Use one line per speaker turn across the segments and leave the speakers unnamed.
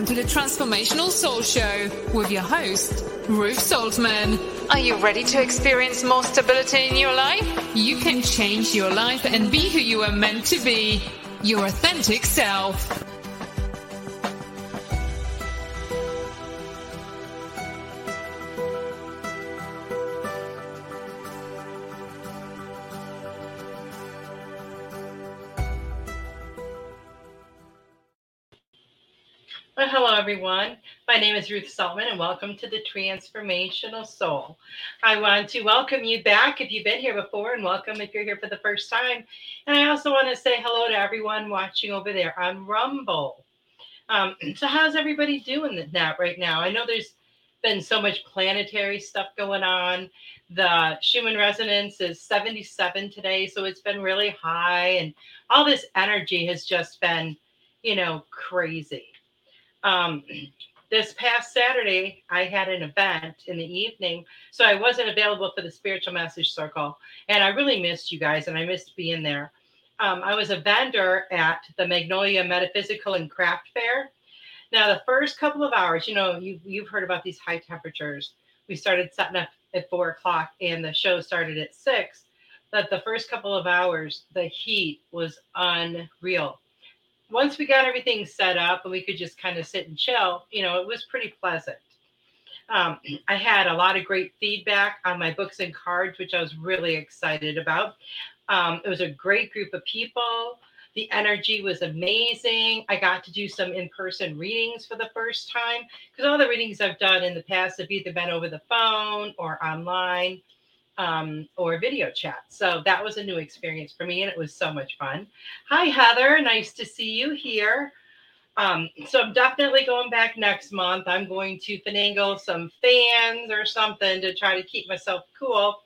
Welcome to the Transformational Soul Show with your host, Ruth Soltman. Are you ready to experience more stability in your life? You can change your life and be who you are meant to be, your authentic self.
Everyone. My name is Ruth Soltman, and welcome to the Transformational Soul. I want to welcome you back if you've been here before, and welcome if you're here for the first time. And I also want to say hello to everyone watching over there on Rumble. Um, so, how's everybody doing that right now? I know there's been so much planetary stuff going on. The Schumann resonance is 77 today, so it's been really high, and all this energy has just been, you know, crazy um, this past Saturday, I had an event in the evening, so I wasn't available for the spiritual message circle, and I really missed you guys, and I missed being there. Um, I was a vendor at the Magnolia Metaphysical and Craft Fair. Now, the first couple of hours, you know, you, you've heard about these high temperatures. We started setting up at four o'clock, and the show started at six. That the first couple of hours, the heat was unreal once we got everything set up and we could just kind of sit and chill, you know, it was pretty pleasant. Um, I had a lot of great feedback on my books and cards, which I was really excited about. Um, it was a great group of people. The energy was amazing. I got to do some in person readings for the first time because all the readings I've done in the past have either been over the phone or online um, or video chat. So that was a new experience for me, and it was so much fun. Hi, Heather. Nice to see you here. Um, so I'm definitely going back next month. I'm going to finagle some fans or something to try to keep myself cool.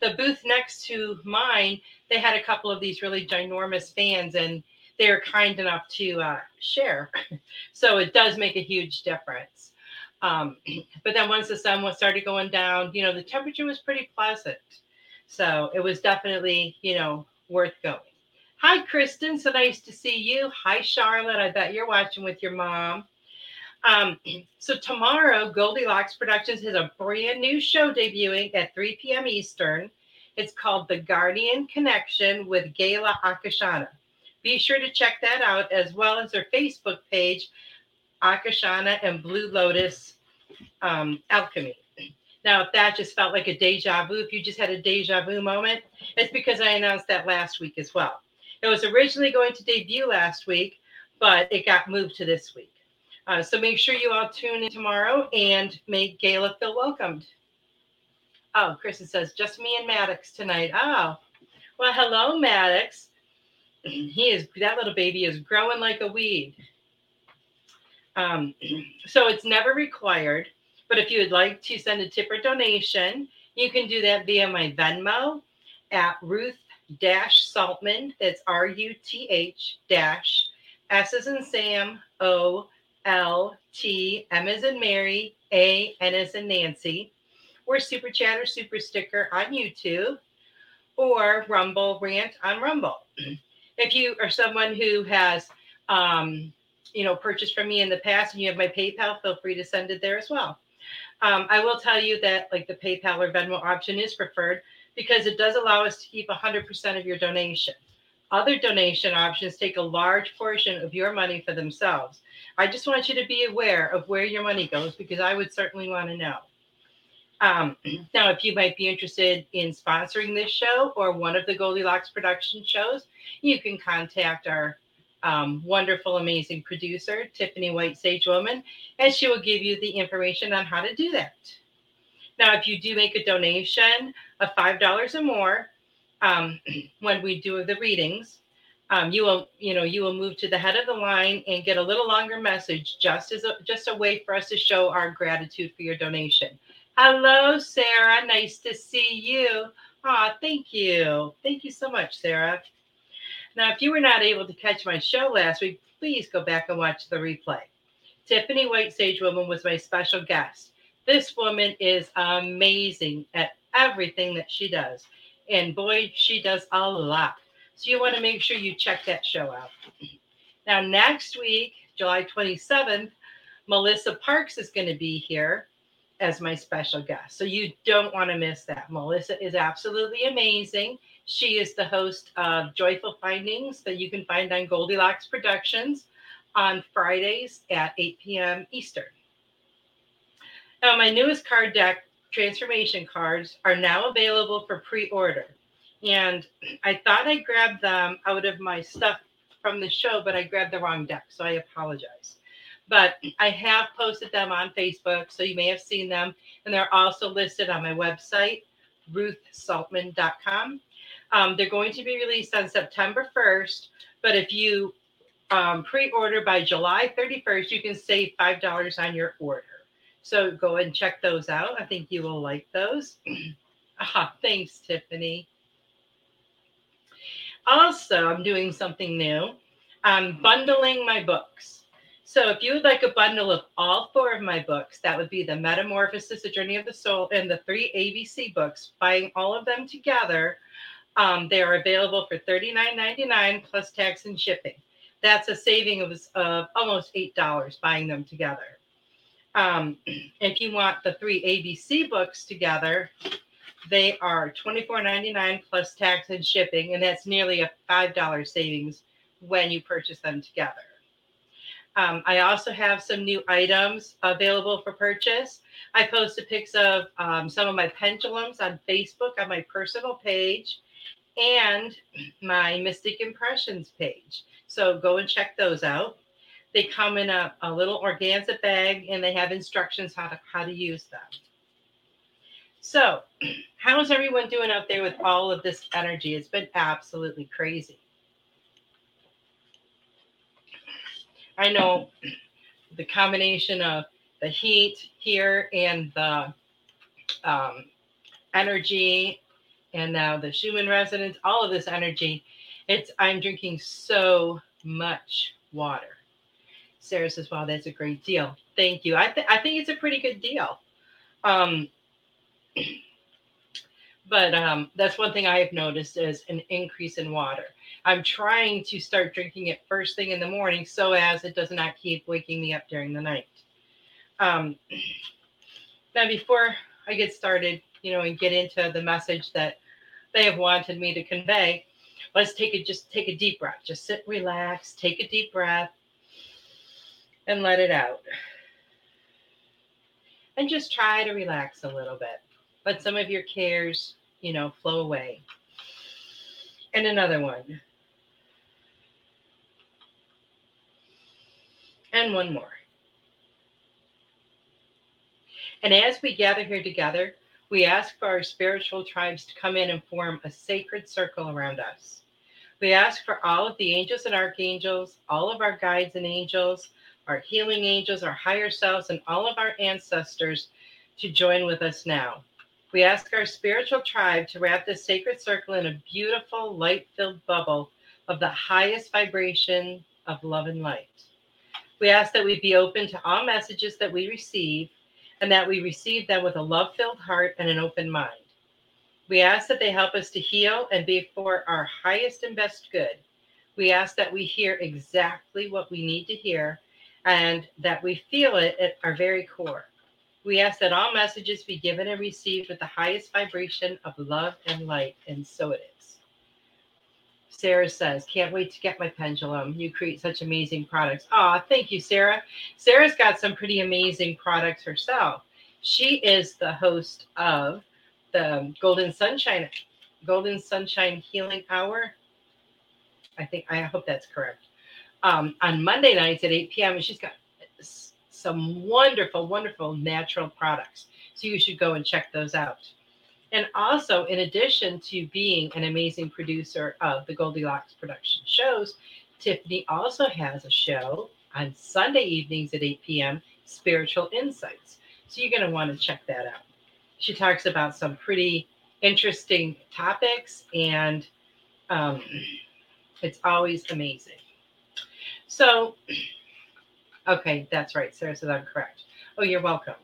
The booth next to mine, they had a couple of these really ginormous fans, and they're kind enough to uh, share. so it does make a huge difference. Um, but then once the sun was started going down, you know, the temperature was pretty pleasant. So it was definitely, you know, worth going. Hi, Kristen. So nice to see you. Hi, Charlotte. I bet you're watching with your mom. Um, so tomorrow, Goldylocks Productions has a brand new show debuting at 3 p.m. Eastern. It's called The Guardian Connection with Gayla Akashana. Be sure to check that out as well as their Facebook page, Akashana and Blue Lotus um, Alchemy. Now, if that just felt like a deja vu, if you just had a deja vu moment, it's because I announced that last week as well. It was originally going to debut last week, but it got moved to this week. Uh, so make sure you all tune in tomorrow and make Gayla feel welcomed. Oh, Kristen says, just me and Maddox tonight. Oh, well, hello, Maddox. He is, that little baby is growing like a weed. Um, so it's never required, but if you would like to send a tip or donation, you can do that via my Venmo at Ruth Dash Soltman. That's R U T H dash S as in Sam O L T M is in Mary A N as in Nancy, or Super Chat or Super Sticker on YouTube, or Rumble Rant on Rumble. If you are someone who has um, you know purchased from me in the past and you have my PayPal, feel free to send it there as well. Um, I will tell you that like the PayPal or Venmo option is preferred because it does allow us to keep 100% of your donation. Other donation options take a large portion of your money for themselves. I just want you to be aware of where your money goes because I would certainly want to know. Um, now, if you might be interested in sponsoring this show or one of the Goldylocks production shows, you can contact our um, wonderful, amazing producer, Tiffany White Sage Woman, and she will give you the information on how to do that. Now, if you do make a donation of $5 or more um, when we do the readings, um, you will, you know, you will move to the head of the line and get a little longer message, just as a, just a way for us to show our gratitude for your donation. Hello, Sarah. Nice to see you. Ah, thank you. Thank you so much, Sarah. Now, if you were not able to catch my show last week, please go back and watch the replay. Tiffany White Sage Woman was my special guest. This woman is amazing at everything that she does. And boy, she does a lot. So you want to make sure you check that show out. Now, next week, July 27th, Melissa Parks is going to be here as my special guest. So you don't want to miss that. Melissa is absolutely amazing. She is the host of Joyful Findings that you can find on Goldylocks Productions on Fridays at 8 p.m. Eastern. Now, my newest card deck transformation cards are now available for pre order. And I thought I grabbed them out of my stuff from the show, but I grabbed the wrong deck. So I apologize. But I have posted them on Facebook. So you may have seen them. And they're also listed on my website, ruthsoltman.com. Um, they're going to be released on September 1st. But if you um, pre order by July 31st, you can save $5 on your order. So go and check those out. I think you will like those. ah, thanks, Tiffany. Also, I'm doing something new. I'm bundling my books. So if you would like a bundle of all four of my books, that would be the Metamorphosis, The Journey of the Soul, and the three ABC books, buying all of them together, um, they are available for $39.99 plus tax and shipping. That's a saving of, of almost $8 buying them together. Um, if you want the three ABC books together, they are $24.99 plus tax and shipping, and that's nearly a $5 savings when you purchase them together. Um, I also have some new items available for purchase. I posted pics of um, some of my pendulums on Facebook on my personal page and my Mystic Impressions page. So go and check those out. They come in a, a little organza bag and they have instructions how to how to use them. So, how is everyone doing out there with all of this energy? It's been absolutely crazy. I know the combination of the heat here and the um, energy, and now the Schumann resonance, all of this energy. It's I'm drinking so much water. Sarah says, "Wow, that's a great deal. Thank you. I, th- I think it's a pretty good deal." Um, but um, that's one thing I have noticed is an increase in water. I'm trying to start drinking it first thing in the morning so as it does not keep waking me up during the night. Um, now, before I get started, you know, and get into the message that they have wanted me to convey, let's take a Just take a deep breath. Just sit, relax, take a deep breath, and let it out. And just try to relax a little bit. Let some of your cares, you know, flow away. And another one. And one more. And as we gather here together, we ask for our spiritual tribes to come in and form a sacred circle around us. We ask for all of the angels and archangels, all of our guides and angels, our healing angels, our higher selves, and all of our ancestors to join with us now. We ask our spiritual tribe to wrap this sacred circle in a beautiful, light filled bubble of the highest vibration of love and light. We ask that we be open to all messages that we receive and that we receive them with a love filled heart and an open mind. We ask that they help us to heal and be for our highest and best good. We ask that we hear exactly what we need to hear and that we feel it at our very core. We ask that all messages be given and received with the highest vibration of love and light, and so it is. Sarah says, Can't wait to get my pendulum. You create such amazing products. Oh, thank you, Sarah. Sarah's got some pretty amazing products herself. She is the host of the Golden Sunshine, Golden Sunshine Healing Hour. I think I hope that's correct um, on Monday nights at 8 p.m. And she's got some wonderful, wonderful natural products. So you should go and check those out. And also, in addition to being an amazing producer of the Goldylocks production shows, Tiffany also has a show on Sunday evenings at 8 p.m. Spiritual Insights. So you're going to want to check that out. She talks about some pretty interesting topics, and um, it's always amazing. So, okay, that's right. Sarah says I'm correct. Oh, you're welcome.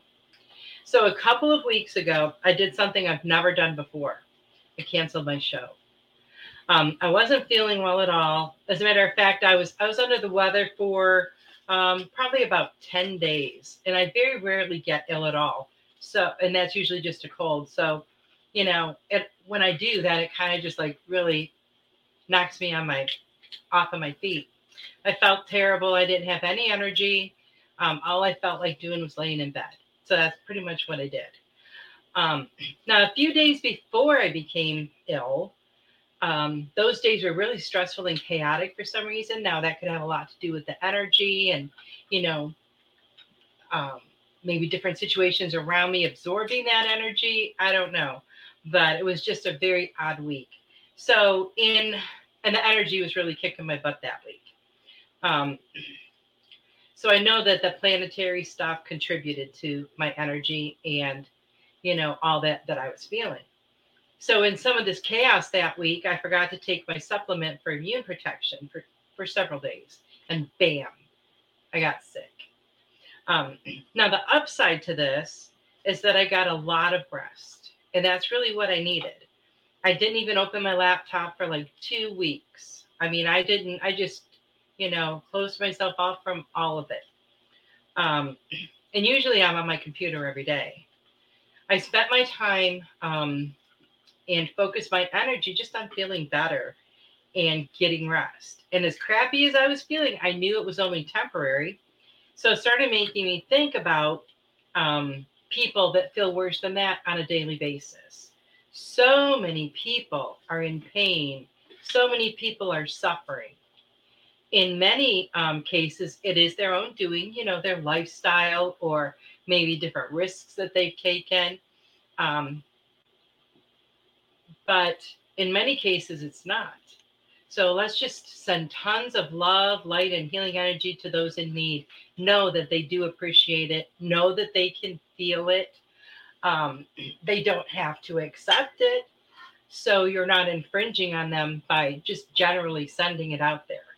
So, a couple of weeks ago, I did something I've never done before. I canceled my show. Um, I wasn't feeling well at all. As a matter of fact, I was I was under the weather for um, probably about 10 days. And I very rarely get ill at all. So, and that's usually just a cold. So, you know, it, when I do that, it kind of just like really knocks me on my off of my feet. I felt terrible. I didn't have any energy. Um, all I felt like doing was laying in bed. So that's pretty much what I did. Um, now, a few days before I became ill, um, those days were really stressful and chaotic for some reason. Now, that could have a lot to do with the energy and, you know, um, maybe different situations around me absorbing that energy. I don't know. But it was just a very odd week. So, in, and the energy was really kicking my butt that week. So I know that the planetary stuff contributed to my energy and, you know, all that that I was feeling. So in some of this chaos that week, I forgot to take my supplement for immune protection for, for several days. And bam, I got sick. Um, now, the upside to this is that I got a lot of rest. And that's really what I needed. I didn't even open my laptop for like two weeks. I mean, I didn't, I just you know, close myself off from all of it. Um, and usually I'm on my computer every day. I spent my time um, and focused my energy just on feeling better and getting rest. And as crappy as I was feeling, I knew it was only temporary. So it started making me think about um, people that feel worse than that on a daily basis. So many people are in pain. So many people are suffering in many um, cases, it is their own doing, you know, their lifestyle or maybe different risks that they've taken. Um, but in many cases, it's not. So let's just send tons of love, light, and healing energy to those in need. Know that they do appreciate it, know that they can feel it. Um, they don't have to accept it. So you're not infringing on them by just generally sending it out there.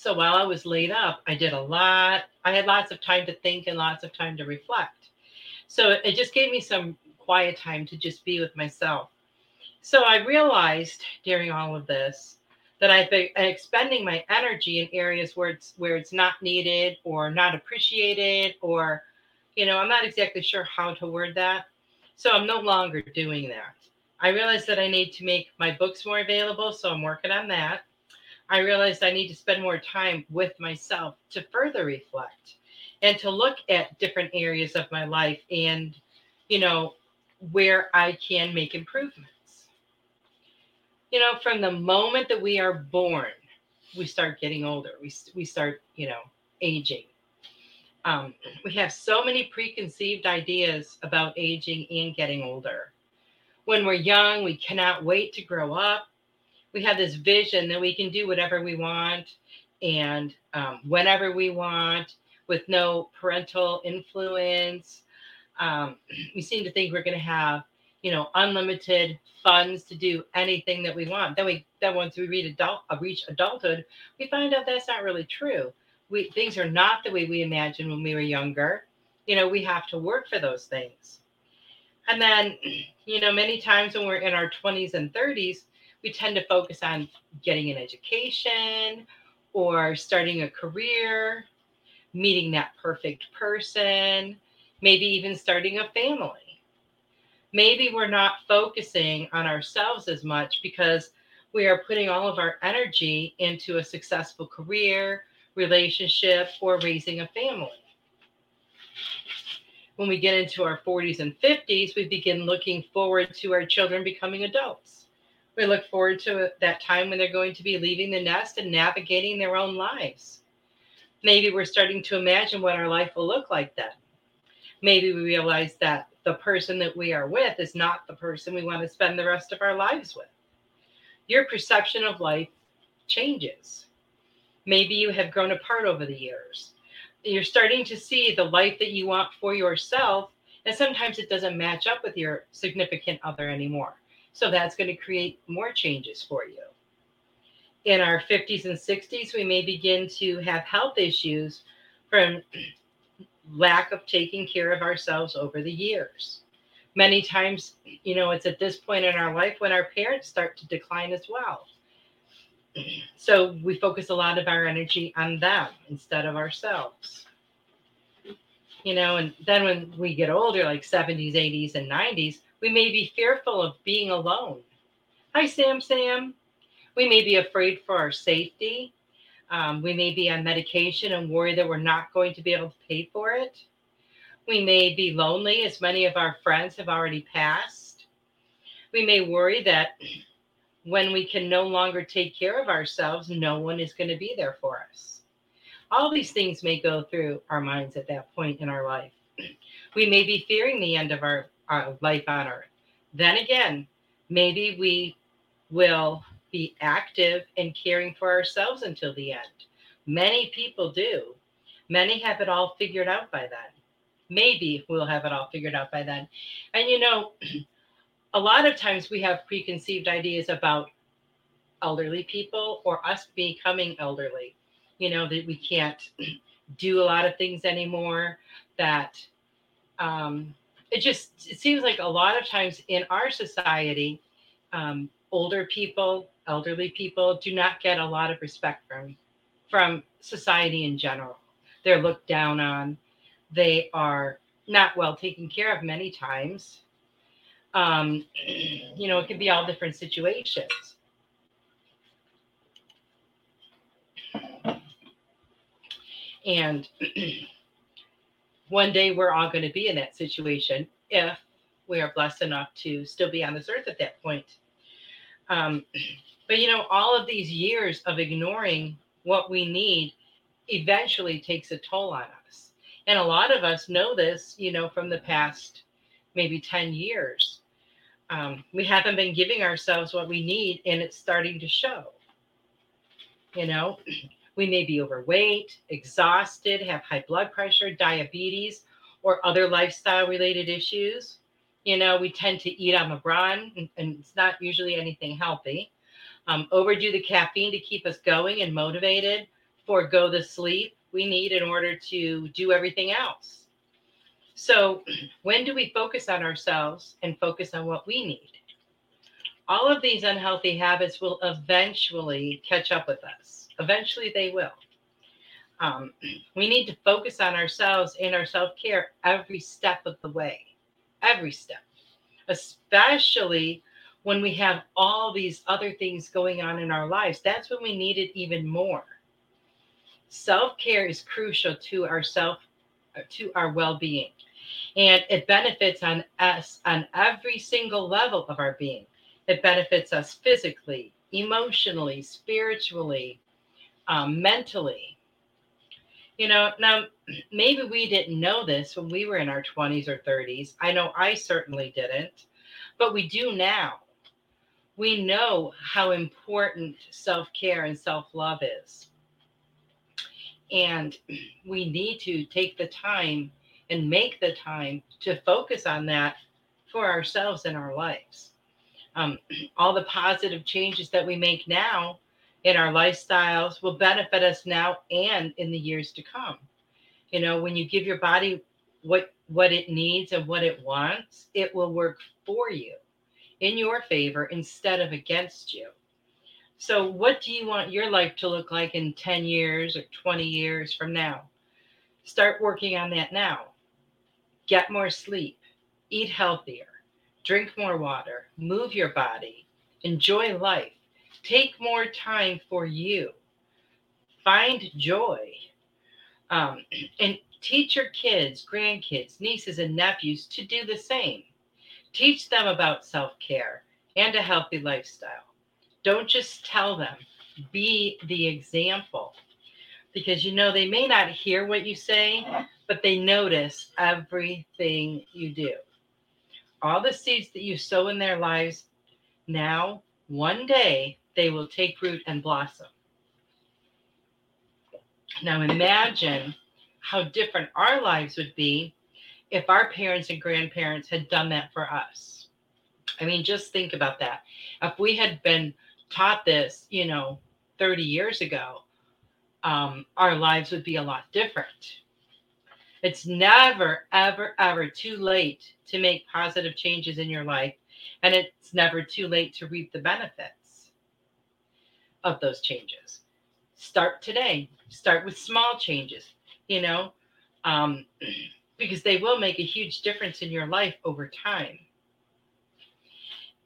So while I was laid up, I did a lot. I had lots of time to think and lots of time to reflect. So it just gave me some quiet time to just be with myself. So I realized during all of this that I've been expending my energy in areas where it's where it's not needed or not appreciated or you know, I'm not exactly sure how to word that. So I'm no longer doing that. I realized that I need to make my books more available, so I'm working on that. I realized I need to spend more time with myself to further reflect and to look at different areas of my life and, you know, where I can make improvements. You know, from the moment that we are born, we start getting older. We, we start, you know, aging. Um, we have so many preconceived ideas about aging and getting older. When we're young, we cannot wait to grow up we have this vision that we can do whatever we want and um, whenever we want with no parental influence. Um, we seem to think we're going to have, you know, unlimited funds to do anything that we want. Then we, then once we reach adult, uh, reach adulthood, we find out that's not really true. We things are not the way we imagined when we were younger. You know, we have to work for those things. And then, you know, many times when we're in our 20s and 30s, we tend to focus on getting an education or starting a career, meeting that perfect person, maybe even starting a family. Maybe we're not focusing on ourselves as much because we are putting all of our energy into a successful career, relationship, or raising a family. When we get into our 40s and 50s, we begin looking forward to our children becoming adults we look forward to that time when they're going to be leaving the nest and navigating their own lives. Maybe we're starting to imagine what our life will look like then. Maybe we realize that the person that we are with is not the person we want to spend the rest of our lives with. Your perception of life changes. Maybe you have grown apart over the years. You're starting to see the life that you want for yourself, and sometimes it doesn't match up with your significant other anymore. So that's going to create more changes for you. In our 50s and 60s, we may begin to have health issues from lack of taking care of ourselves over the years. Many times, you know, it's at this point in our life when our parents start to decline as well. so we focus a lot of our energy on them instead of ourselves. You know, and then when we get older, like 70s, 80s, and 90s, we may be fearful of being alone. Hi, Sam, Sam. We may be afraid for our safety. Um, we may be on medication and worry that we're not going to be able to pay for it. We may be lonely, as many of our friends have already passed. We may worry that when we can no longer take care of ourselves, no one is going to be there for us. All these things may go through our minds at that point in our life. We may be fearing the end of our, our life on earth. Then again, maybe we will be active in caring for ourselves until the end. Many people do. Many have it all figured out by then. Maybe we'll have it all figured out by then. And you know, a lot of times we have preconceived ideas about elderly people or us becoming elderly. You know, that we can't do a lot of things anymore, that um, it just it seems like a lot of times in our society, um, older people, elderly people do not get a lot of respect from from society in general. They're looked down on. They are not well taken care of many times um, you know, it can be all different situations. And one day we're all going to be in that situation if we are blessed enough to still be on this earth at that point. Um, but you know, all of these years of ignoring what we need eventually takes a toll on us. And a lot of us know this, you know, from the past maybe 10 years um, we haven't been giving ourselves what we need and it's starting to show you know we may be overweight exhausted have high blood pressure diabetes or other lifestyle related issues you know we tend to eat on the run and, it's not usually anything healthy um, overdo the caffeine to keep us going and motivated forego the sleep we need in order to do everything else so, when do we focus on ourselves and focus on what we need? All of these unhealthy habits will eventually catch up with us. Eventually, they will. Um, we need to focus on ourselves and our self care every step of the way, every step, especially when we have all these other things going on in our lives. That's when we need it even more. Self care is crucial to our self, to our well being and it benefits on us on every single level of our being. It benefits us physically, emotionally, spiritually, um, mentally. You know, now maybe we didn't know this when we were in our 20s or 30s. I know I certainly didn't, but we do now. We know how important self care and self love is. And we need to take the time and make the time to focus on that for ourselves and our lives. Um, all the positive changes that we make now in our lifestyles will benefit us now and in the years to come. You know, when you give your body what what it needs and what it wants, it will work for you in your favor instead of against you. So, what do you want your life to look like in 10 years or 20 years from now? Start working on that now get more sleep, eat healthier, drink more water, move your body, enjoy life, take more time for you, find joy, um, and teach your kids, grandkids, nieces, and nephews to do the same. Teach them about self care and a healthy lifestyle. Don't just tell them, be the example. Because you know, they may not hear what you say, but they notice everything you do. All the seeds that you sow in their lives now, one day they will take root and blossom. Now imagine how different our lives would be if our parents and grandparents had done that for us. I mean, just think about that. If we had been taught this, you know, 30 years ago, um, our lives would be a lot different. It's never, ever, ever too late to make positive changes in your life, and it's never too late to reap the benefits. Of those changes. Start today. Start with small changes, you know, um, because they will make a huge difference in your life over time.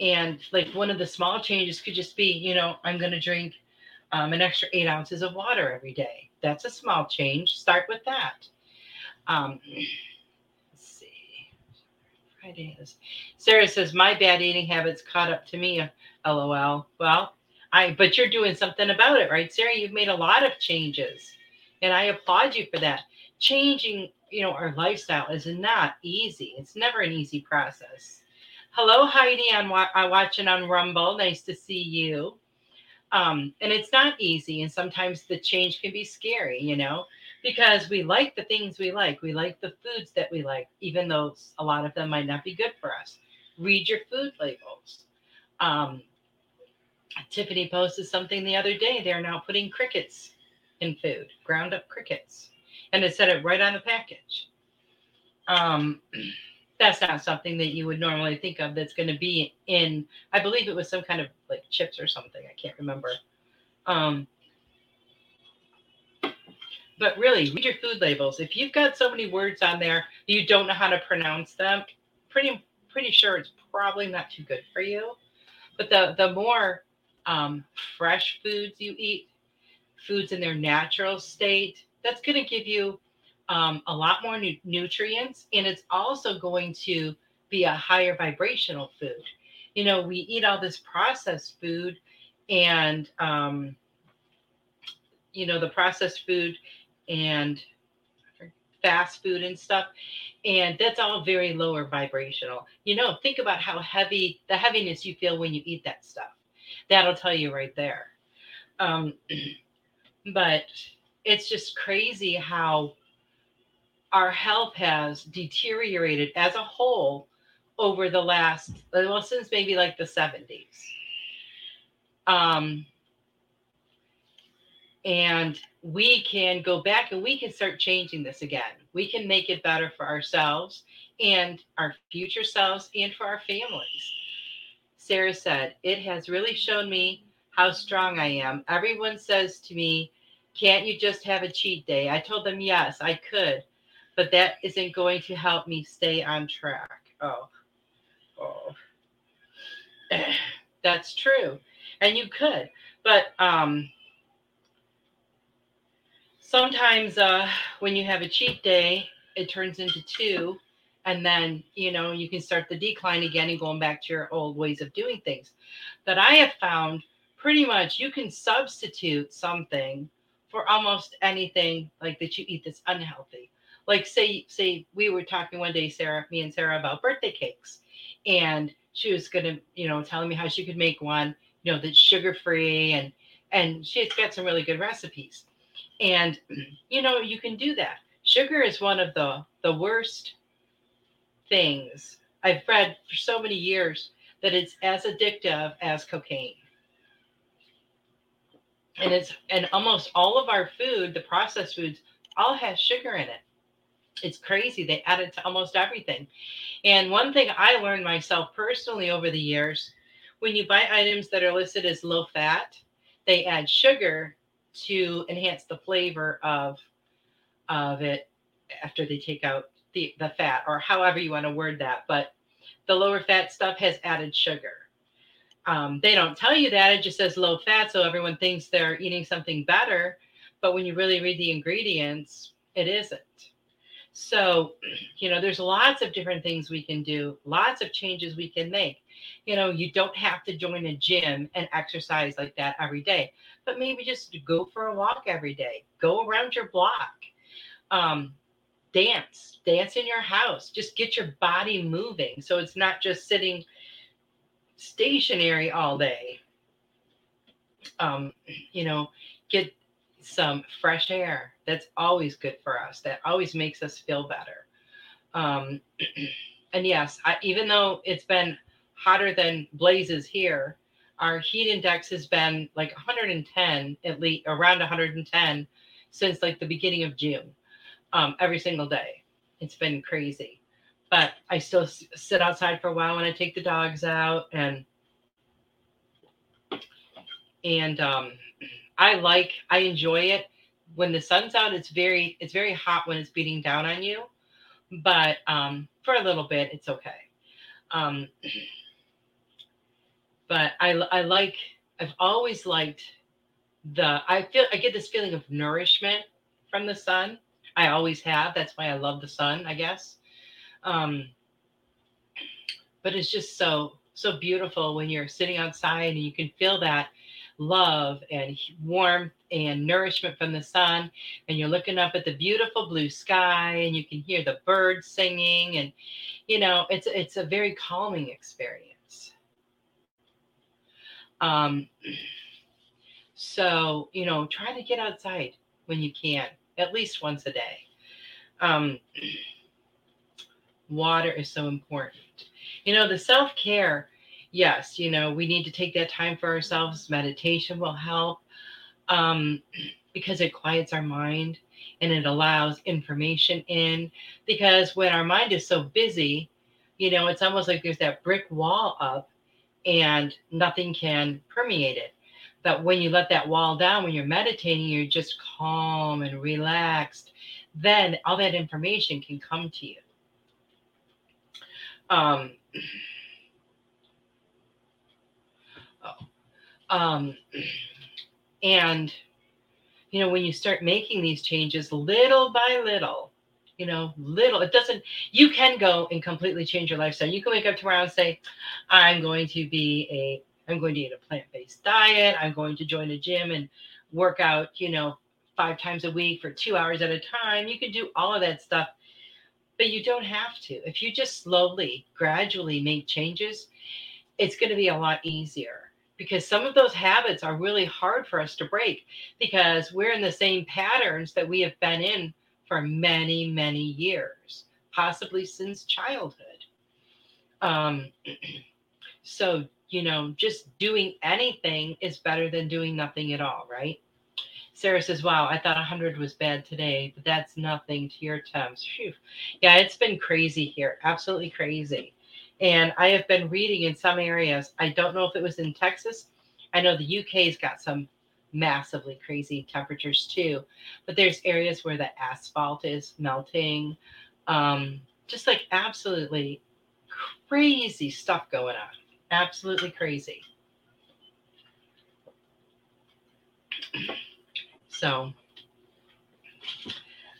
And like one of the small changes could just be, you know, I'm going to drink um, an extra eight ounces of water every day. That's a small change. Start with that. Um, let's see. Friday is. Sarah says my bad eating habits caught up to me. LOL. Well, I but you're doing something about it, right, Sarah? You've made a lot of changes, and I applaud you for that. Changing, you know, our lifestyle is not easy. It's never an easy process. Hello, Heidi. I'm watching on Rumble. Nice to see you. Um, and it's not easy, and sometimes the change can be scary, you know, because we like the things we like. We like the foods that we like, even though a lot of them might not be good for us. Read your food labels. Um, Tiffany posted something the other day. They're now putting crickets in food, ground up crickets, and it said it right on the package. Um, that's not something that you would normally think of that's going to be in i believe it was some kind of like chips or something. I can't remember. Um but really read your food labels. If you've got so many words on there you don't know how to pronounce them pretty pretty sure it's probably not too good for you. But the the more um, fresh foods you eat foods in their natural state that's going to give you um, a lot more nu- nutrients, and it's also going to be a higher vibrational food. You know, we eat all this processed food, and um, you know, the processed food and fast food and stuff, and that's all very lower vibrational. You know, think about how heavy the heaviness you feel when you eat that stuff. That'll tell you right there. Um, but it's just crazy how our health has deteriorated as a whole over the last well since maybe like the 70s um and we can go back and we can start changing this again. We can make it better for ourselves and our future selves and for our families sarah said it has really shown me how strong i am everyone says to me can't you just have a cheat day i told them yes i could but that isn't going to help me stay on track. Oh, oh, that's true. And you could, but um, sometimes uh, when you have a cheat day, it turns into two, and then you know you can start the decline again and going back to your old ways of doing things. But I have found pretty much you can substitute something for almost anything like that you eat that's unhealthy. Like say say we were talking one day sarah me and sarah about birthday cakes. And she was gonna you know telling me how she could make one you know that's sugar free and and she's got some really good recipes. And you know you can do that. Sugar is one of the the worst things i've read for so many years that it's as addictive as cocaine and it's and almost all of our food the processed foods all has sugar in it it's crazy. They add it to almost everything. And one thing I learned myself personally over the years when you buy items that are listed as low fat, they add sugar to enhance the flavor of of it after they take out the, the fat or however you want to word that. But the lower fat stuff has added sugar. Um, they don't tell you that, it just says low fat, so everyone thinks they're eating something better. But when you really read the ingredients, it isn't. So, you know, there's lots of different things we can do, lots of changes we can make. You know, you don't have to join a gym and exercise like that every day, but maybe just go for a walk every day, go around your block, um, dance, dance in your house, just get your body moving. So it's not just sitting stationary all day. Um, you know, get some fresh air. That's always good for us. That always makes us feel better. Um, and yes, I, even though it's been hotter than blazes here, our heat index has been like 110, at least around 110 since like the beginning of June, um, every single day. It's been crazy. But I still sit outside for a while when I take the dogs out and and um, I like I enjoy it when the sun's out. It's very it's very hot when it's beating down on you, but um, for a little bit it's okay. Um, but I I like I've always liked the I feel I get this feeling of nourishment from the sun. I always have. That's why I love the sun, I guess. Um, but it's just so so beautiful when you're sitting outside and you can feel that love and warmth and nourishment from the sun and you're looking up at the beautiful blue sky and you can hear the birds singing and you know it's it's a very calming experience um so you know try to get outside when you can at least once a day um water is so important you know the self-care yes, you know, we need to take that time for ourselves. Meditation will help um, because it quiets our mind and it allows information in. Because when our mind is so busy, you know, it's almost like there's that brick wall up and nothing can permeate it. But when you let that wall down, when you're meditating, you're just calm and relaxed, then all that information can come to you. Um, Um, and, you know, when you start making these changes little by little, you know, little, it doesn't, you can go and completely change your lifestyle. You can wake up tomorrow and say, I'm going to be a, I'm going to eat a plant based diet. I'm going to join a gym and work out, you know, five times a week for two hours at a time. You can do all of that stuff, but you don't have to. If you just slowly, gradually make changes, it's going to be a lot easier because some of those habits are really hard for us to break because we're in the same patterns that we have been in for many, many years, possibly since childhood. Um, so, you know, just doing anything is better than doing nothing at all, right? Sarah says, Wow, I thought 100 was bad today, but that's nothing to your temps. Phew. Yeah, it's been crazy here. Absolutely crazy. And I have been reading in some areas, I don't know if it was in Texas. I know the UK's got some massively crazy temperatures too, but there's areas where the asphalt is melting. Um, just like absolutely crazy stuff going on. Absolutely crazy. So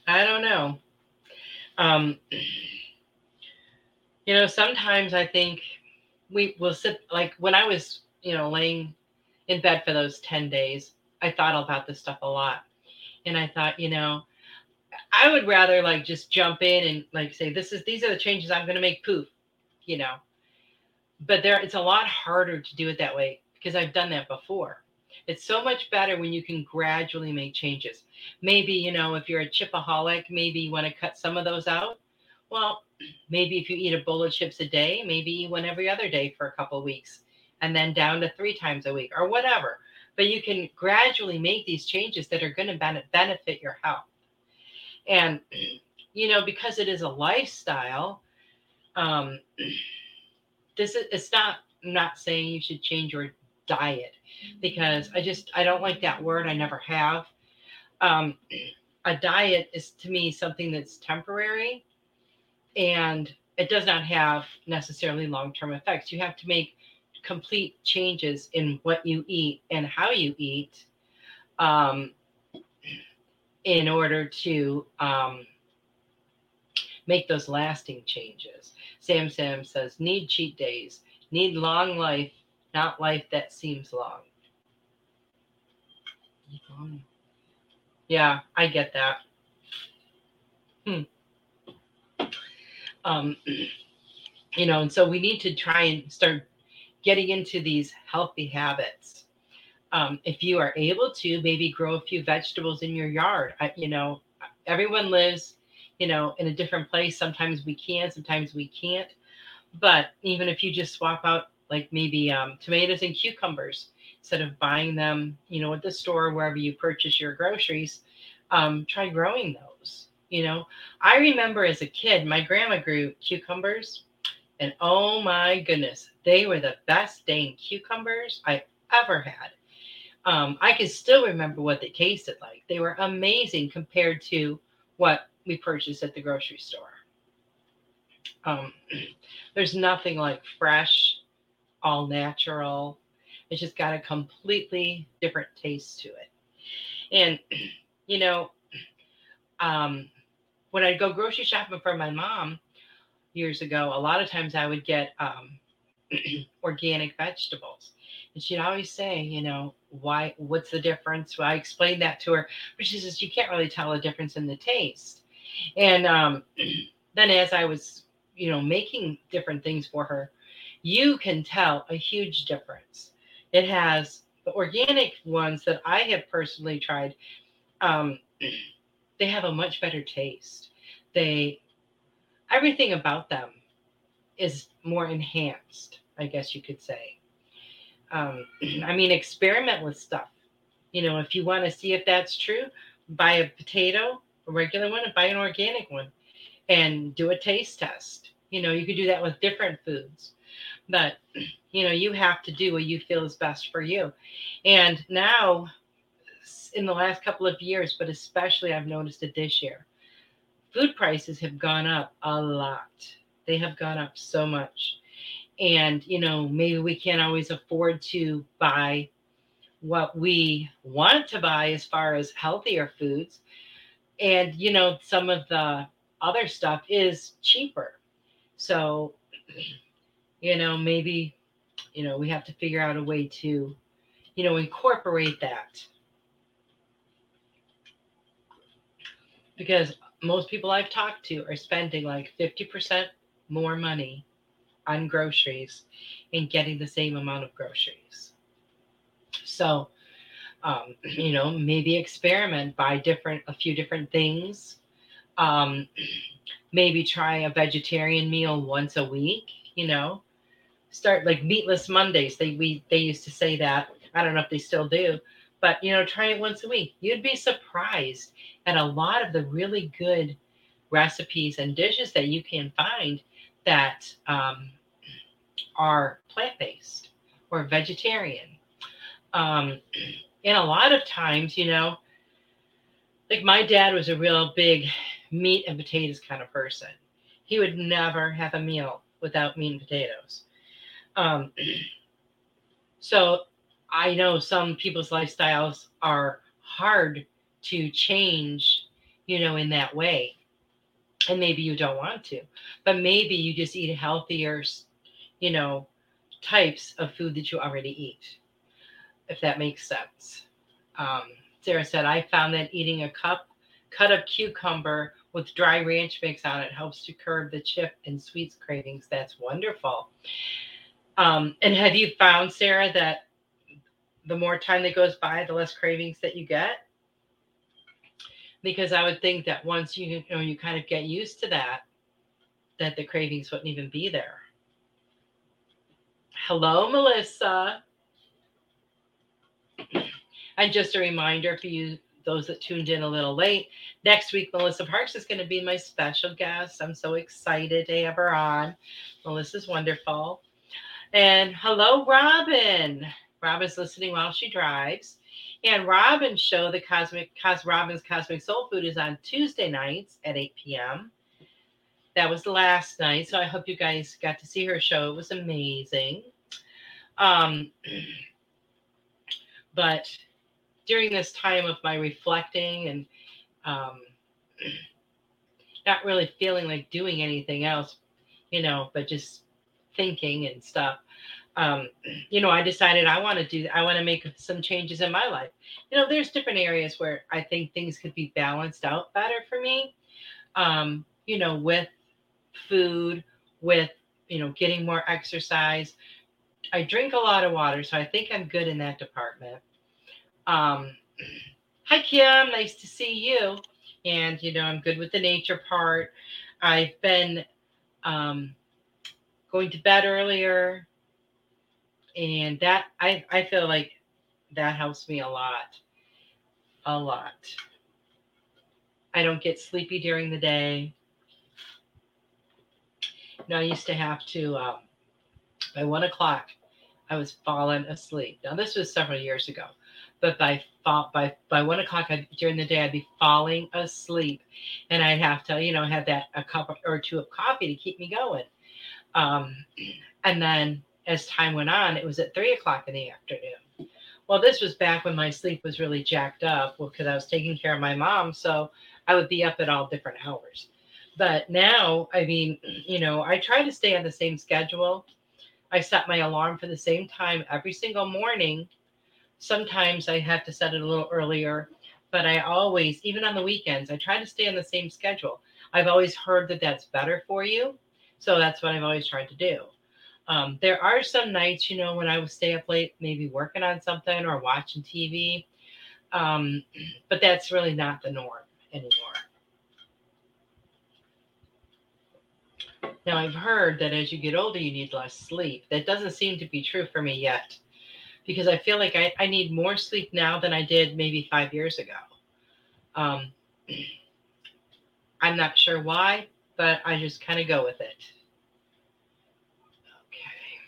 I don't know. Um, you know, sometimes I think we will sit like when I was, you know, laying in bed for those 10 days, I thought about this stuff a lot. And I thought, you know, I would rather like just jump in and like say, this is these are the changes I'm gonna make poof, you know. But there it's a lot harder to do it that way because I've done that before. It's so much better when you can gradually make changes. Maybe, you know, if you're a chipaholic, maybe you want to cut some of those out. Well, maybe if you eat a bowl of chips a day, maybe one every other day for a couple weeks, and then down to three times a week or whatever. But you can gradually make these changes that are going to benefit your health. And, you know, because it is a lifestyle, um, this is, it's not, I'm not saying you should change your diet because I just, I don't like that word. I never have. Um, a diet is to me something that's temporary and it does not have necessarily long-term effects you have to make complete changes in what you eat and how you eat um, in order to um, make those lasting changes sam sam says need cheat days need long life not life that seems long yeah i get that hmm um, you know, and so we need to try and start getting into these healthy habits. Um, if you are able to, maybe grow a few vegetables in your yard. I, you know, everyone lives, you know, in a different place. Sometimes we can, sometimes we can't. But even if you just swap out like maybe um, tomatoes and cucumbers instead of buying them, you know, at the store wherever you purchase your groceries, um, try growing those. You know, I remember as a kid, my grandma grew cucumbers, and oh my goodness, they were the best dang cucumbers I ever had. um, I can still remember what they tasted like. They were amazing compared to what we purchase at the grocery store. Um, there's nothing like fresh, all natural. It's just got a completely different taste to it. And, you know, um, when I'd go grocery shopping for my mom years ago, a lot of times I would get um, organic vegetables. And she'd always say, you know, why, what's the difference? Well, I explained that to her, but she says, you can't really tell a difference in the taste. And um, then as I was, you know, making different things for her, you can tell a huge difference. It has the organic ones that I have personally tried. Um, they have a much better taste. They, everything about them is more enhanced, I guess you could say. Um, I mean, experiment with stuff. You know, if you want to see if that's true, buy a potato, a regular one, and buy an organic one and do a taste test. You know, you could do that with different foods. But, you know, you have to do what you feel is best for you. And now, in the last couple of years, but especially I've noticed it this year, food prices have gone up a lot. They have gone up so much. And, you know, maybe we can't always afford to buy what we want to buy as far as healthier foods. And, you know, some of the other stuff is cheaper. So, you know, maybe, you know, we have to figure out a way to, you know, incorporate that. Because most people I've talked to are spending like 50% more money on groceries and getting the same amount of groceries. So, um, you know, maybe experiment, buy different, a few different things. Um, maybe try a vegetarian meal once a week, you know, start like meatless Mondays. They, we, they used to say that. I don't know if they still do, but you know, try it once a week. You'd be surprised at a lot of the really good recipes and dishes that you can find that um, are plant based or vegetarian. Um, and a lot of times, you know, like my dad was a real big meat and potatoes kind of person. He would never have a meal without meat and potatoes. Um, so I know some people's lifestyles are hard to change, you know, in that way and maybe you don't want to but maybe you just eat healthier you know types of food that you already eat if that makes sense um, sarah said i found that eating a cup cut of cucumber with dry ranch mix on it helps to curb the chip and sweets cravings that's wonderful um, and have you found sarah that the more time that goes by the less cravings that you get because I would think that once you, you know you kind of get used to that, that the cravings wouldn't even be there. Hello, Melissa. And just a reminder for you, those that tuned in a little late, next week, Melissa Parks is going to be my special guest. I'm so excited to have her on. Melissa's wonderful. And hello, Robin. Robin's listening while she drives. And Robin's show, the Cosmic Cos Robin's Cosmic Soul Food, is on Tuesday nights at 8 p.m. That was last night, so I hope you guys got to see her show. It was amazing. Um, but during this time of my reflecting and um, not really feeling like doing anything else, you know, but just thinking and stuff, um, you know, I decided I want to do, I want to make some changes in my life. You know, there's different areas where I think things could be balanced out better for me. Um, you know, with food, with, you know, getting more exercise. I drink a lot of water, so I think I'm good in that department. Um, hi, Kim. Nice to see you. And, you know, I'm good with the nature part. I've been um, going to bed earlier, and that I I feel like that helps me a lot, a lot. I don't get sleepy during the day. Know, I used to have to um, by one o'clock. I was falling asleep. Now this was several years ago, but by by by one o'clock i during the day, I'd be falling asleep, and I'd have to, you know, have that a cup or two of coffee to keep me going. Um, and then as time went on, it was at three o'clock in the afternoon. Well, this was back when my sleep was really jacked up, because I was taking care of my mom, so I would be up at all different hours. But now, I mean, you know, I try to stay on the same schedule. I set my alarm for the same time every single morning. Sometimes I have to set it a little earlier, but I always, even on the weekends, I try to stay on the same schedule. I've always heard that that's better for you. So that's what I've always tried to do. Um, there are some nights, you know, when I would stay up late, maybe working on something or watching TV. Um, but that's really not the norm anymore. Now, I've heard that as you get older, you need less sleep. That doesn't seem to be true for me yet because I feel like I, I need more sleep now than I did maybe five years ago. Um, I'm not sure why, but I just kind of go with it. Okay.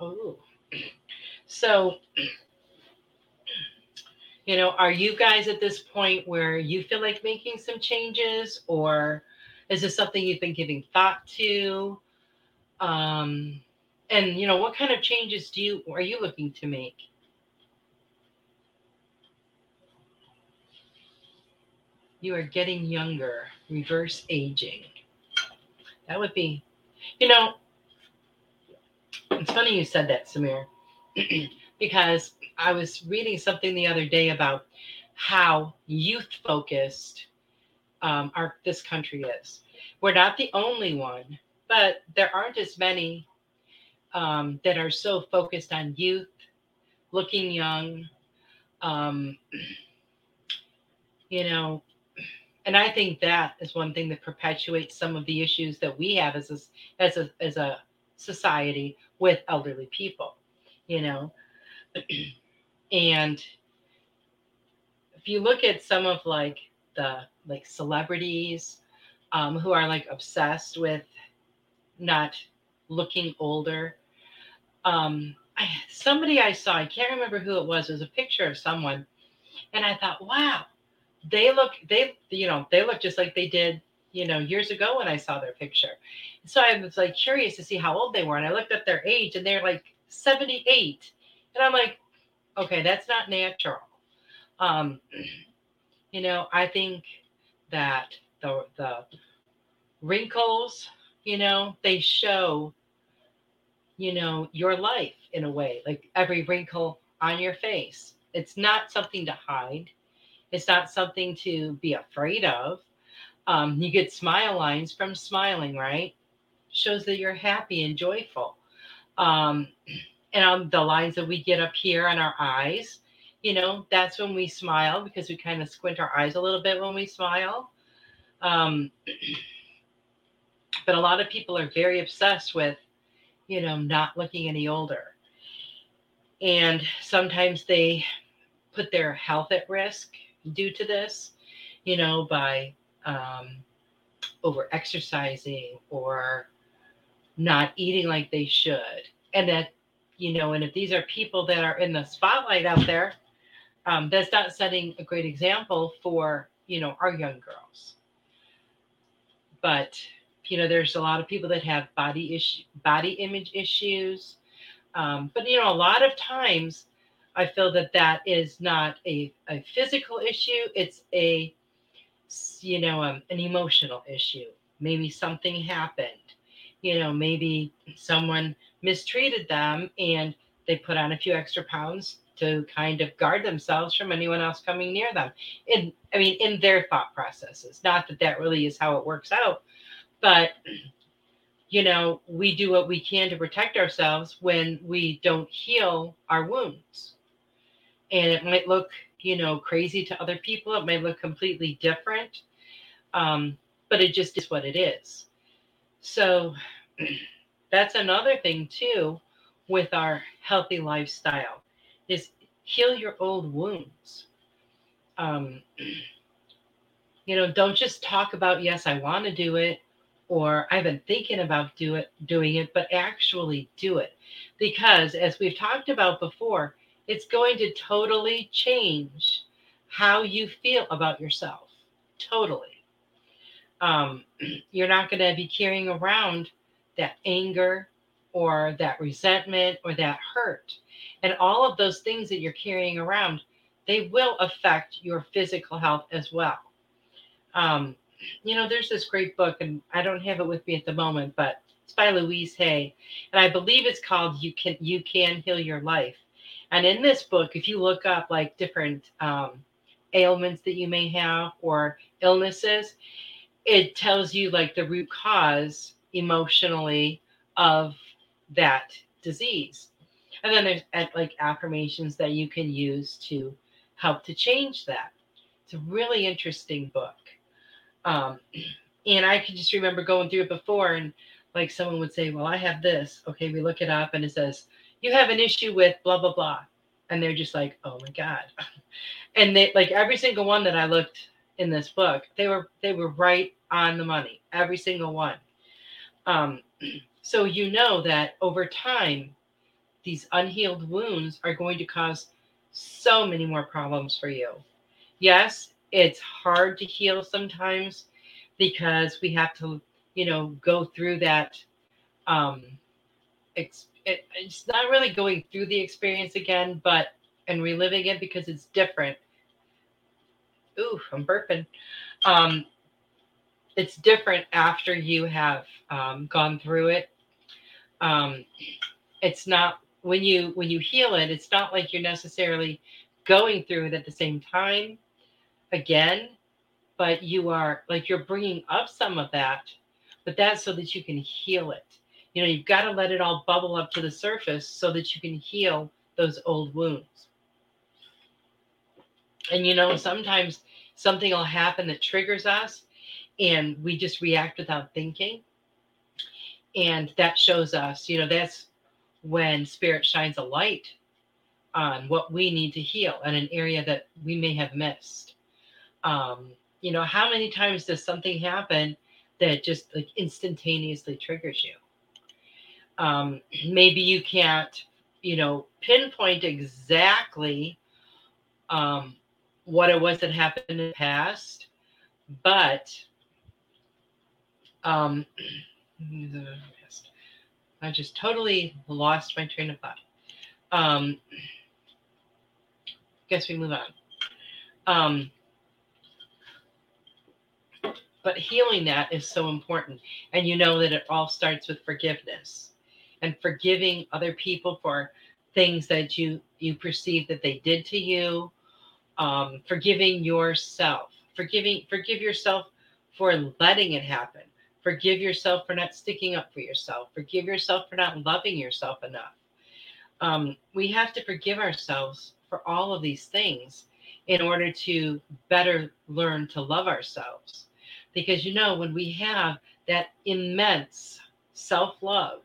Oh, so, you know, are you guys at this point where you feel like making some changes or? Is this something you've been giving thought to? Um, and you know, what kind of changes do you are you looking to make? You are getting younger, reverse aging. That would be, you know, it's funny you said that, Samir, because I was reading something the other day about how youth focused um, our this country is. We're not the only one, but there aren't as many um, that are so focused on youth, looking young. Um, you know, and I think that is one thing that perpetuates some of the issues that we have as a, as a as a society with elderly people. You know, and if you look at some of like the like celebrities um, who are like obsessed with not looking older. Um, I, somebody I saw, I can't remember who it was, it was a picture of someone. And I thought, wow, they look, they, you know, they look just like they did, you know, years ago when I saw their picture. So I was like curious to see how old they were. And I looked up their age and they're like 78. And I'm like, okay, that's not natural. Um, you know, I think that the the wrinkles, you know, they show, you know, your life in a way, like every wrinkle on your face. It's not something to hide. It's not something to be afraid of. Um, you get smile lines from smiling, right? Shows that you're happy and joyful. Um, and on the lines that we get up here on our eyes, you know, that's when we smile because we kind of squint our eyes a little bit when we smile. Um, but a lot of people are very obsessed with, you know, not looking any older. And sometimes they put their health at risk due to this, you know, by um, over exercising or not eating like they should. And that, you know, and if these are people that are in the spotlight out there, um, that's not setting a great example for you know our young girls. But you know there's a lot of people that have body issue body image issues. Um, but you know a lot of times i feel that that is not a, a physical issue. It's a you know um, an emotional issue. Maybe something happened. You know maybe someone mistreated them and they put on a few extra pounds to kind of guard themselves from anyone else coming near them. In I mean, in their thought processes. Not that that really is how it works out, but you know, we do what we can to protect ourselves when we don't heal our wounds. And it might look, you know, crazy to other people. It might look completely different. Um, but it just is what it is. So that's another thing too with our healthy lifestyle is heal your old wounds. Um, you know, don't just talk about, yes, I want to do it, or I've been thinking about do it, doing it, but actually do it. Because as we've talked about before, it's going to totally change how you feel about yourself. Totally. Um, you're not going to be carrying around that anger or that resentment or that hurt. And all of those things that you're carrying around, they will affect your physical health as well. Um, you know, there's this great book, and I don't have it with me at the moment, but it's by Louise Hay, and I believe it's called "You Can You Can Heal Your Life." And in this book, if you look up like different um, ailments that you may have or illnesses, it tells you like the root cause emotionally of that disease. And then there's like affirmations that you can use to help to change that. It's a really interesting book. Um, and I can just remember going through it before, and like someone would say, Well, I have this. Okay, we look it up, and it says, You have an issue with blah, blah, blah. And they're just like, Oh my God. And they like every single one that I looked in this book, they were they were right on the money, every single one. Um, so you know that over time, these unhealed wounds are going to cause so many more problems for you. Yes, it's hard to heal sometimes because we have to, you know, go through that. Um, it's it, it's not really going through the experience again, but and reliving it because it's different. Ooh, I'm burping. Um, it's different after you have um, gone through it. Um, it's not when you when you heal it. It's not like you're necessarily going through it at the same time again, but you are like you're bringing up some of that, but that's so that you can heal it. You know, you've got to let it all bubble up to the surface so that you can heal those old wounds. And you know, sometimes something will happen that triggers us and we just react without thinking. And that shows us, you know, that's when spirit shines a light on what we need to heal and an area that we may have missed. Um, you know how many times does something happen that just like instantaneously triggers you? Um, maybe you can't you know pinpoint exactly um, what it was that happened in the past but um, i just totally lost my train of thought um, guess we move on um, but healing that is so important. And you know that it all starts with forgiveness and forgiving other people for things that you you perceive that they did to you. Um, forgiving yourself, forgiving forgive yourself for letting it happen. Forgive yourself for not sticking up for yourself. Forgive yourself for not loving yourself enough. Um, we have to forgive ourselves for all of these things in order to better learn to love ourselves because you know when we have that immense self-love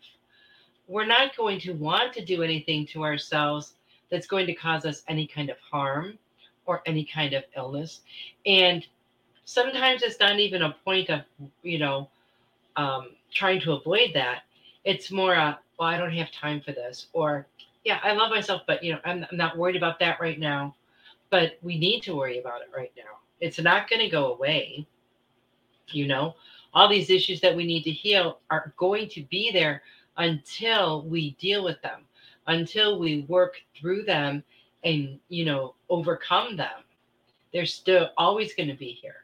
we're not going to want to do anything to ourselves that's going to cause us any kind of harm or any kind of illness and sometimes it's not even a point of you know um, trying to avoid that it's more a well i don't have time for this or yeah i love myself but you know i'm, I'm not worried about that right now but we need to worry about it right now. It's not going to go away you know? All these issues that we need to heal are going to be there until we deal with them until we work through them and you know overcome them. They're still always going to be here.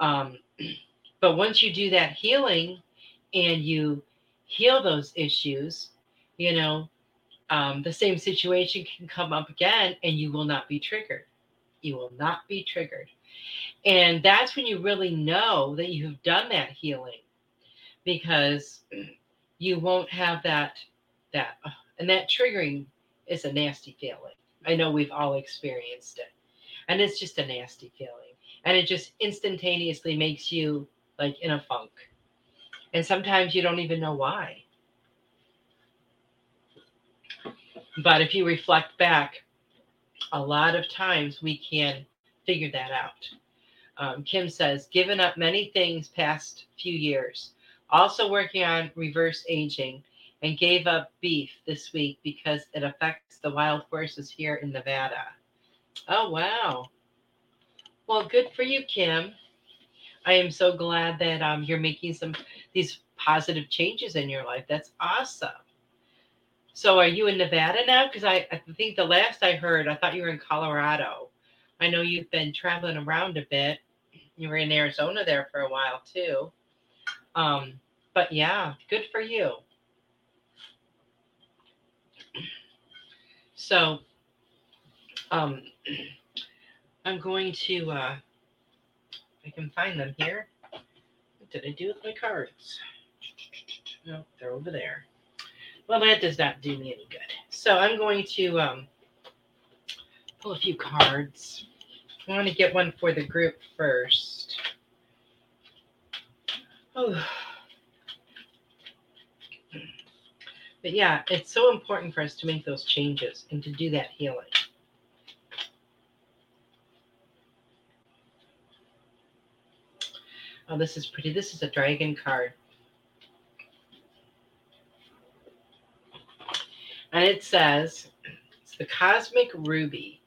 Um, but once you do that healing and you heal those issues you know um, the same situation can come up again and you will not be triggered you will not be triggered and that's when you really know that you've done that healing because you won't have that that and that triggering is a nasty feeling. I know we've all experienced it. And it's just a nasty feeling. And it just instantaneously makes you like in a funk. And sometimes you don't even know why. But if you reflect back, a lot of times we can figure that out. Um, Kim says, given up many things past few years. Also working on reverse aging and gave up beef this week because it affects the wild horses here in Nevada. Oh, wow. Well, good for you, Kim. I am so glad that um, you're making some these positive changes in your life. That's awesome. So, are you in Nevada now? Because I, I think the last I heard, I thought you were in Colorado. I know you've been traveling around a bit. You were in Arizona there for a while too. Um, but yeah, good for you. So, um, I'm going to, uh, I can find them here. What did I do with my cards? No, they're over there. Well, that does not do me any good. So I'm going to um, pull a few cards. I want to get one for the group first. Oh. But yeah, it's so important for us to make those changes and to do that healing. Oh, this is pretty. This is a dragon card. And it says, it's the cosmic ruby.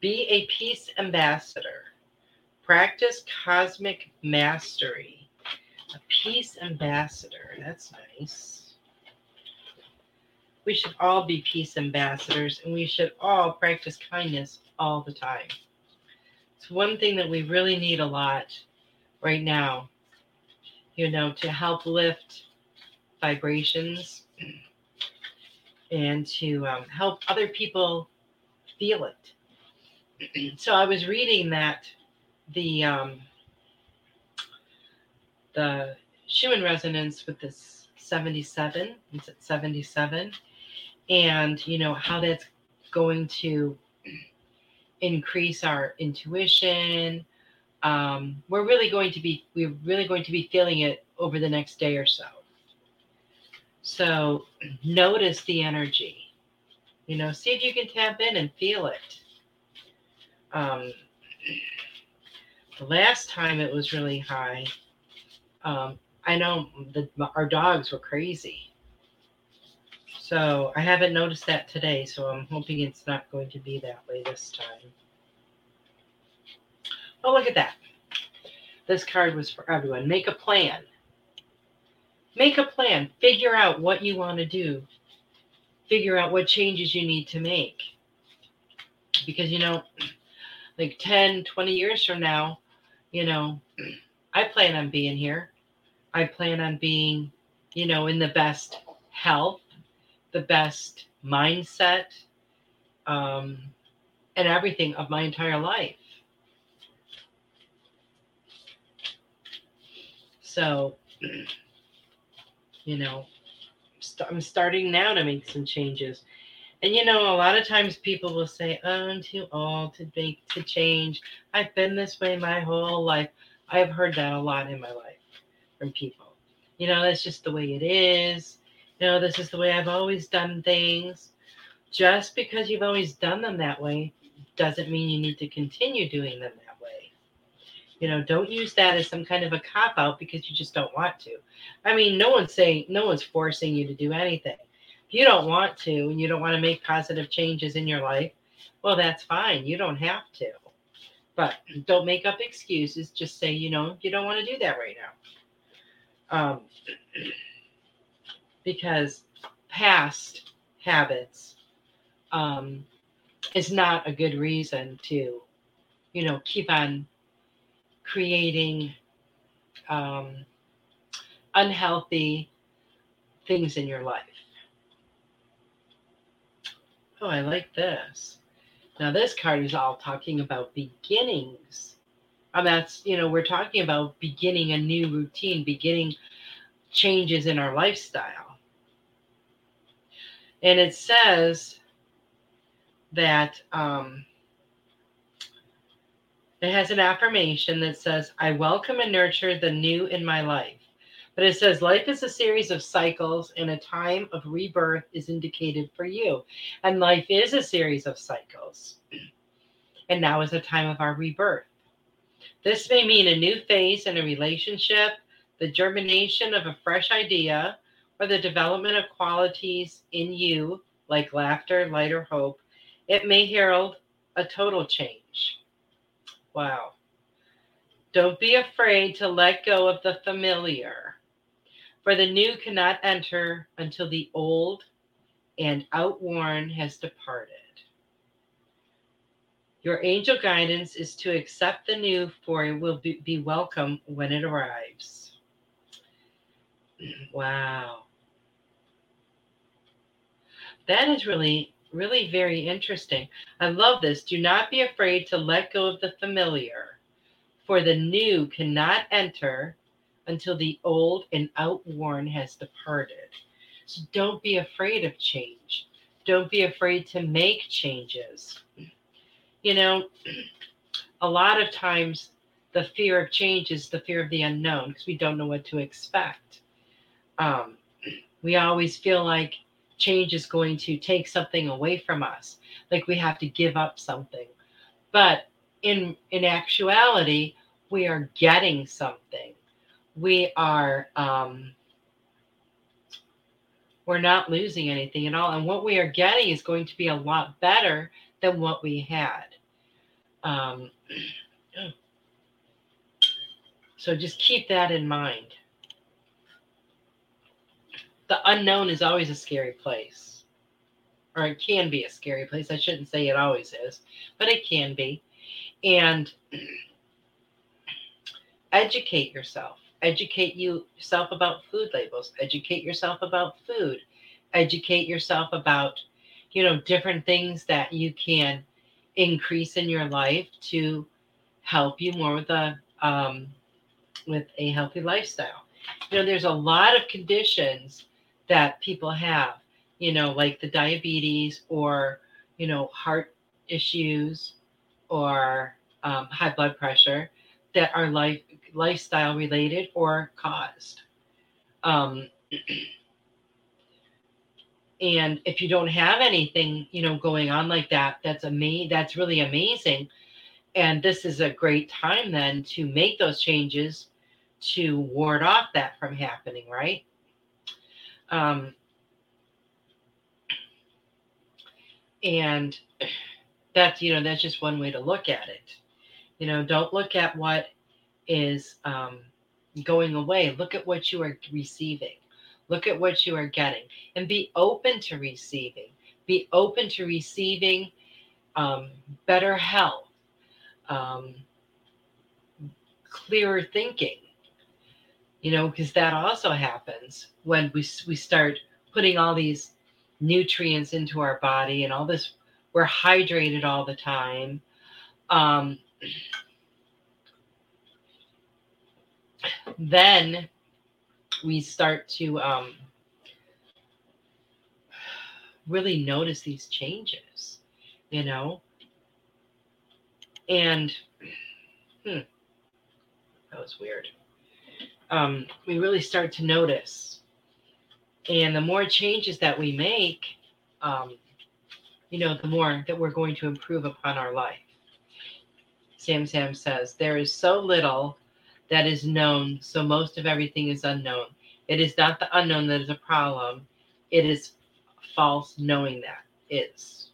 Be a peace ambassador. Practice cosmic mastery. A peace ambassador. That's nice. We should all be peace ambassadors and we should all practice kindness all the time. It's one thing that we really need a lot right now, you know, to help lift vibrations and to um, help other people feel it. so I was reading that the um, the Schumann resonance with this 77, it's at 77, and you know how that's going to increase our intuition, um, we're really going to be we're really going to be feeling it over the next day or so. So notice the energy. You know, see if you can tap in and feel it. Um, the last time it was really high, um, I know the, our dogs were crazy. So I haven't noticed that today. So I'm hoping it's not going to be that way this time. Oh, look at that. This card was for everyone. Make a plan. Make a plan. Figure out what you want to do. Figure out what changes you need to make. Because, you know, like 10, 20 years from now, you know, I plan on being here. I plan on being, you know, in the best health, the best mindset, um, and everything of my entire life. So, you know, i I'm starting now to make some changes. And you know, a lot of times people will say, oh, "I'm too old to make to change. I've been this way my whole life." I've heard that a lot in my life from people. You know, that's just the way it is. You know, this is the way I've always done things. Just because you've always done them that way doesn't mean you need to continue doing them that you know, don't use that as some kind of a cop out because you just don't want to. I mean, no one's saying, no one's forcing you to do anything. If you don't want to and you don't want to make positive changes in your life, well, that's fine. You don't have to. But don't make up excuses. Just say, you know, you don't want to do that right now. Um, because past habits um, is not a good reason to, you know, keep on creating um, unhealthy things in your life. Oh, I like this. Now, this card is all talking about beginnings. And that's, you know, we're talking about beginning a new routine, beginning changes in our lifestyle. And it says that um, it has an affirmation that says, I welcome and nurture the new in my life. But it says, life is a series of cycles, and a time of rebirth is indicated for you. And life is a series of cycles. And now is the time of our rebirth. This may mean a new phase in a relationship, the germination of a fresh idea, or the development of qualities in you, like laughter, light, or hope, it may herald a total change. Wow. Don't be afraid to let go of the familiar, for the new cannot enter until the old and outworn has departed. Your angel guidance is to accept the new, for it will be, be welcome when it arrives. Wow. That is really, really very interesting. I love this. Do not be afraid to let go of the familiar, for the new cannot enter until the old and outworn has departed. So don't be afraid of change. Don't be afraid to make changes. You know, a lot of times the fear of change is the fear of the unknown because we don't know what to expect. Um, we always feel like change is going to take something away from us, like we have to give up something. But in in actuality, we are getting something. We are um, we're not losing anything at all, and what we are getting is going to be a lot better than what we had. Um, so just keep that in mind. The unknown is always a scary place, or it can be a scary place. I shouldn't say it always is, but it can be. And educate yourself. Educate you, yourself about food labels. Educate yourself about food. Educate yourself about, you know, different things that you can increase in your life to help you more with a um, with a healthy lifestyle. You know, there's a lot of conditions that people have, you know, like the diabetes or you know heart issues or um, high blood pressure that are life lifestyle related or caused. Um, and if you don't have anything you know going on like that that's amazing that's really amazing and this is a great time then to make those changes to ward off that from happening right um, and that's you know that's just one way to look at it you know don't look at what is um, going away look at what you are receiving Look at what you are getting and be open to receiving. Be open to receiving um, better health, um, clearer thinking. You know, because that also happens when we, we start putting all these nutrients into our body and all this, we're hydrated all the time. Um, then we start to um, really notice these changes, you know? And hmm, that was weird. Um, we really start to notice. And the more changes that we make, um, you know, the more that we're going to improve upon our life. Sam Sam says, There is so little that is known, so most of everything is unknown. It is not the unknown that is a problem, it is false knowing that is.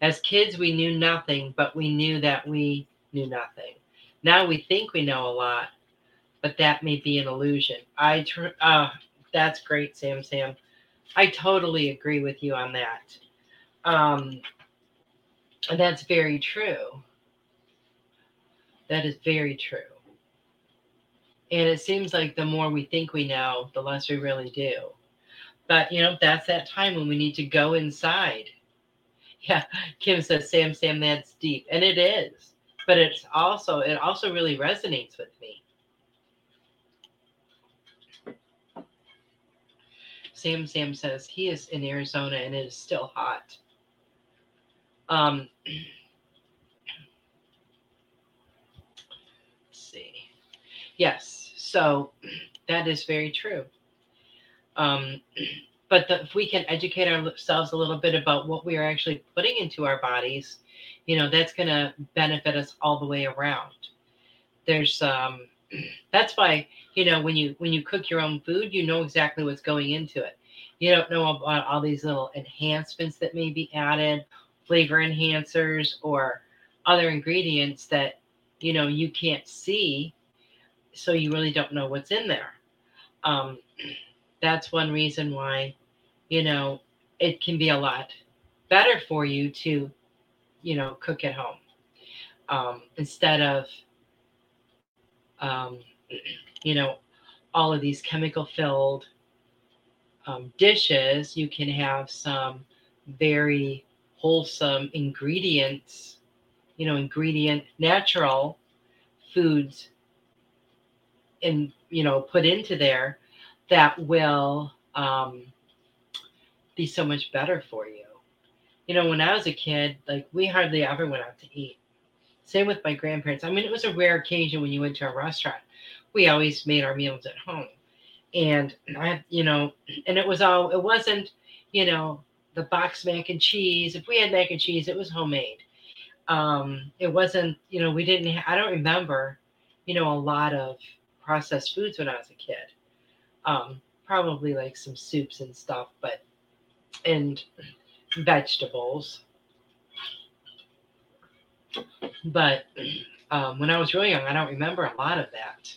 As kids, we knew nothing, but we knew that we knew nothing. Now we think we know a lot, but that may be an illusion. I tr- uh, that's great, Sam Sam. I totally agree with you on that. Um, and that's very true. That is very true. And it seems like the more we think we know, the less we really do. But, you know, that's that time when we need to go inside. Yeah, Kim says, Sam, Sam, that's deep. And it is. But it's also, it also really resonates with me. Sam Sam says he is in Arizona and it is still hot. Um, let's see. Yes, so that is very true. Um, but the, if we can educate ourselves a little bit about what we are actually putting into our bodies, you know, that's going to benefit us all the way around. There's, um, that's why you know when you when you cook your own food, you know exactly what's going into it. You don't know about all these little enhancements that may be added, flavor enhancers, or other ingredients that you know you can't see, so you really don't know what's in there. Um, that's one reason why you know it can be a lot better for you to you know cook at home um, instead of um, you know all of these chemical filled um, dishes you can have some very wholesome ingredients you know ingredient natural foods and you know put into there that will um, be so much better for you. You know when i was a kid like we hardly ever went out to eat same with my grandparents. I mean it was a rare occasion when you went to a restaurant. We always made our meals at home. And i you know and it was all it wasn't you know the box mac and cheese. If we had mac and cheese it was homemade. Um it wasn't you know we didn't ha- i don't remember you know a lot of processed foods when i was a kid. Um probably like some soups and stuff but and vegetables but um, when i was really young i don't remember a lot of that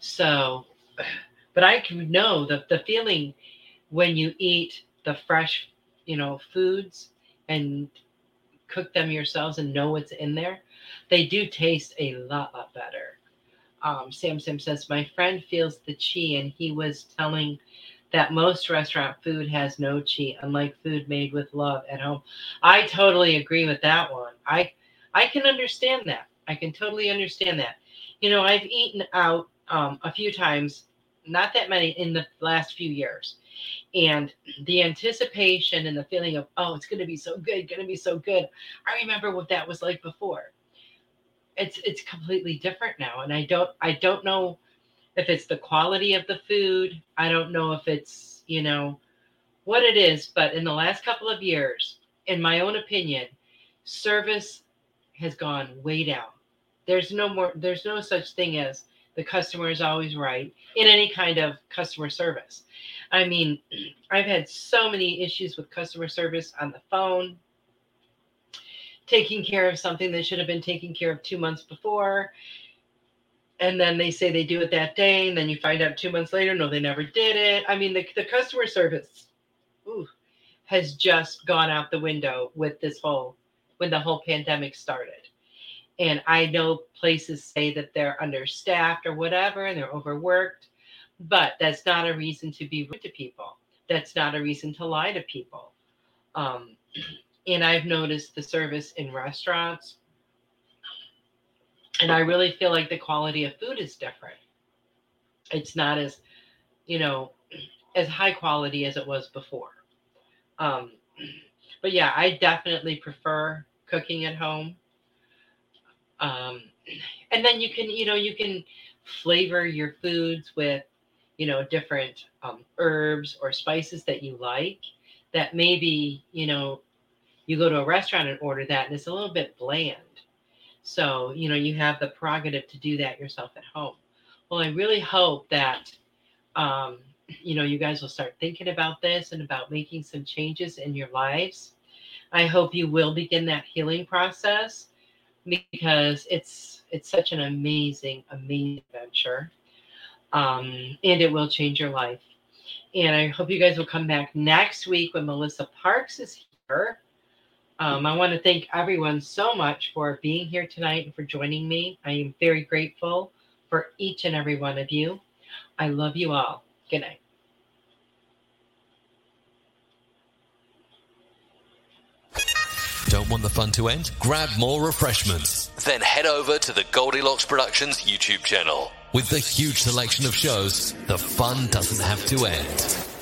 so, but I can know the, the feeling when you eat the fresh, you know, foods and cook them yourselves and know what's in there, they do taste a lot, lot better. Um, Sam Sim says, My friend feels the chi, and he was telling that most restaurant food has no chi, unlike food made with love at home. I totally agree with that one. I I can understand that. I can totally understand that. You know, I've eaten out um, a few times, not that many in the last few years. And the anticipation and the feeling of, oh, it's going to be so good, going to be so good. I remember what that was like before. It's it's completely different now, and I don't I don't know if it's the quality of the food. I don't know if it's you know what it is, but in the last couple of years, in my own opinion, service has gone way down. There's no more. There's no such thing as the customer is always right in any kind of customer service. I mean, I've had so many issues with customer service on the phone, taking care of something that should have been taken care of two months before. And then they say they do it that day, and then you find out two months later, no, they never did it. I mean, the, the customer service ooh, has just gone out the window with this whole, when the whole pandemic started. And I know places say that they're understaffed or whatever and they're overworked, but that's not a reason to be rude to people. That's not a reason to lie to people. Um, and I've noticed the service in restaurants, and I really feel like the quality of food is different. It's not as, you know, as high quality as it was before. Um, but yeah, I definitely prefer cooking at home um, and then you can, you know, you can flavor your foods with, you know, different um, herbs or spices that you like. That maybe, you know, you go to a restaurant and order that and it's a little bit bland. So, you know, you have the prerogative to do that yourself at home. Well, I really hope that, um, you know, you guys will start thinking about this and about making some changes in your lives. I hope you will begin that healing process because it's it's such an amazing, amazing adventure. Um, and it will change your life. And I hope you guys will come back next week when Melissa Parks is here. Um, I want to thank everyone so much for being here tonight and for joining me. I am very grateful for each and every one of you. I love you all. Good night.
Don't want the fun to end? Grab more refreshments. Then head over to the Goldylocks Productions YouTube channel. With the huge selection of shows, the fun doesn't have to end.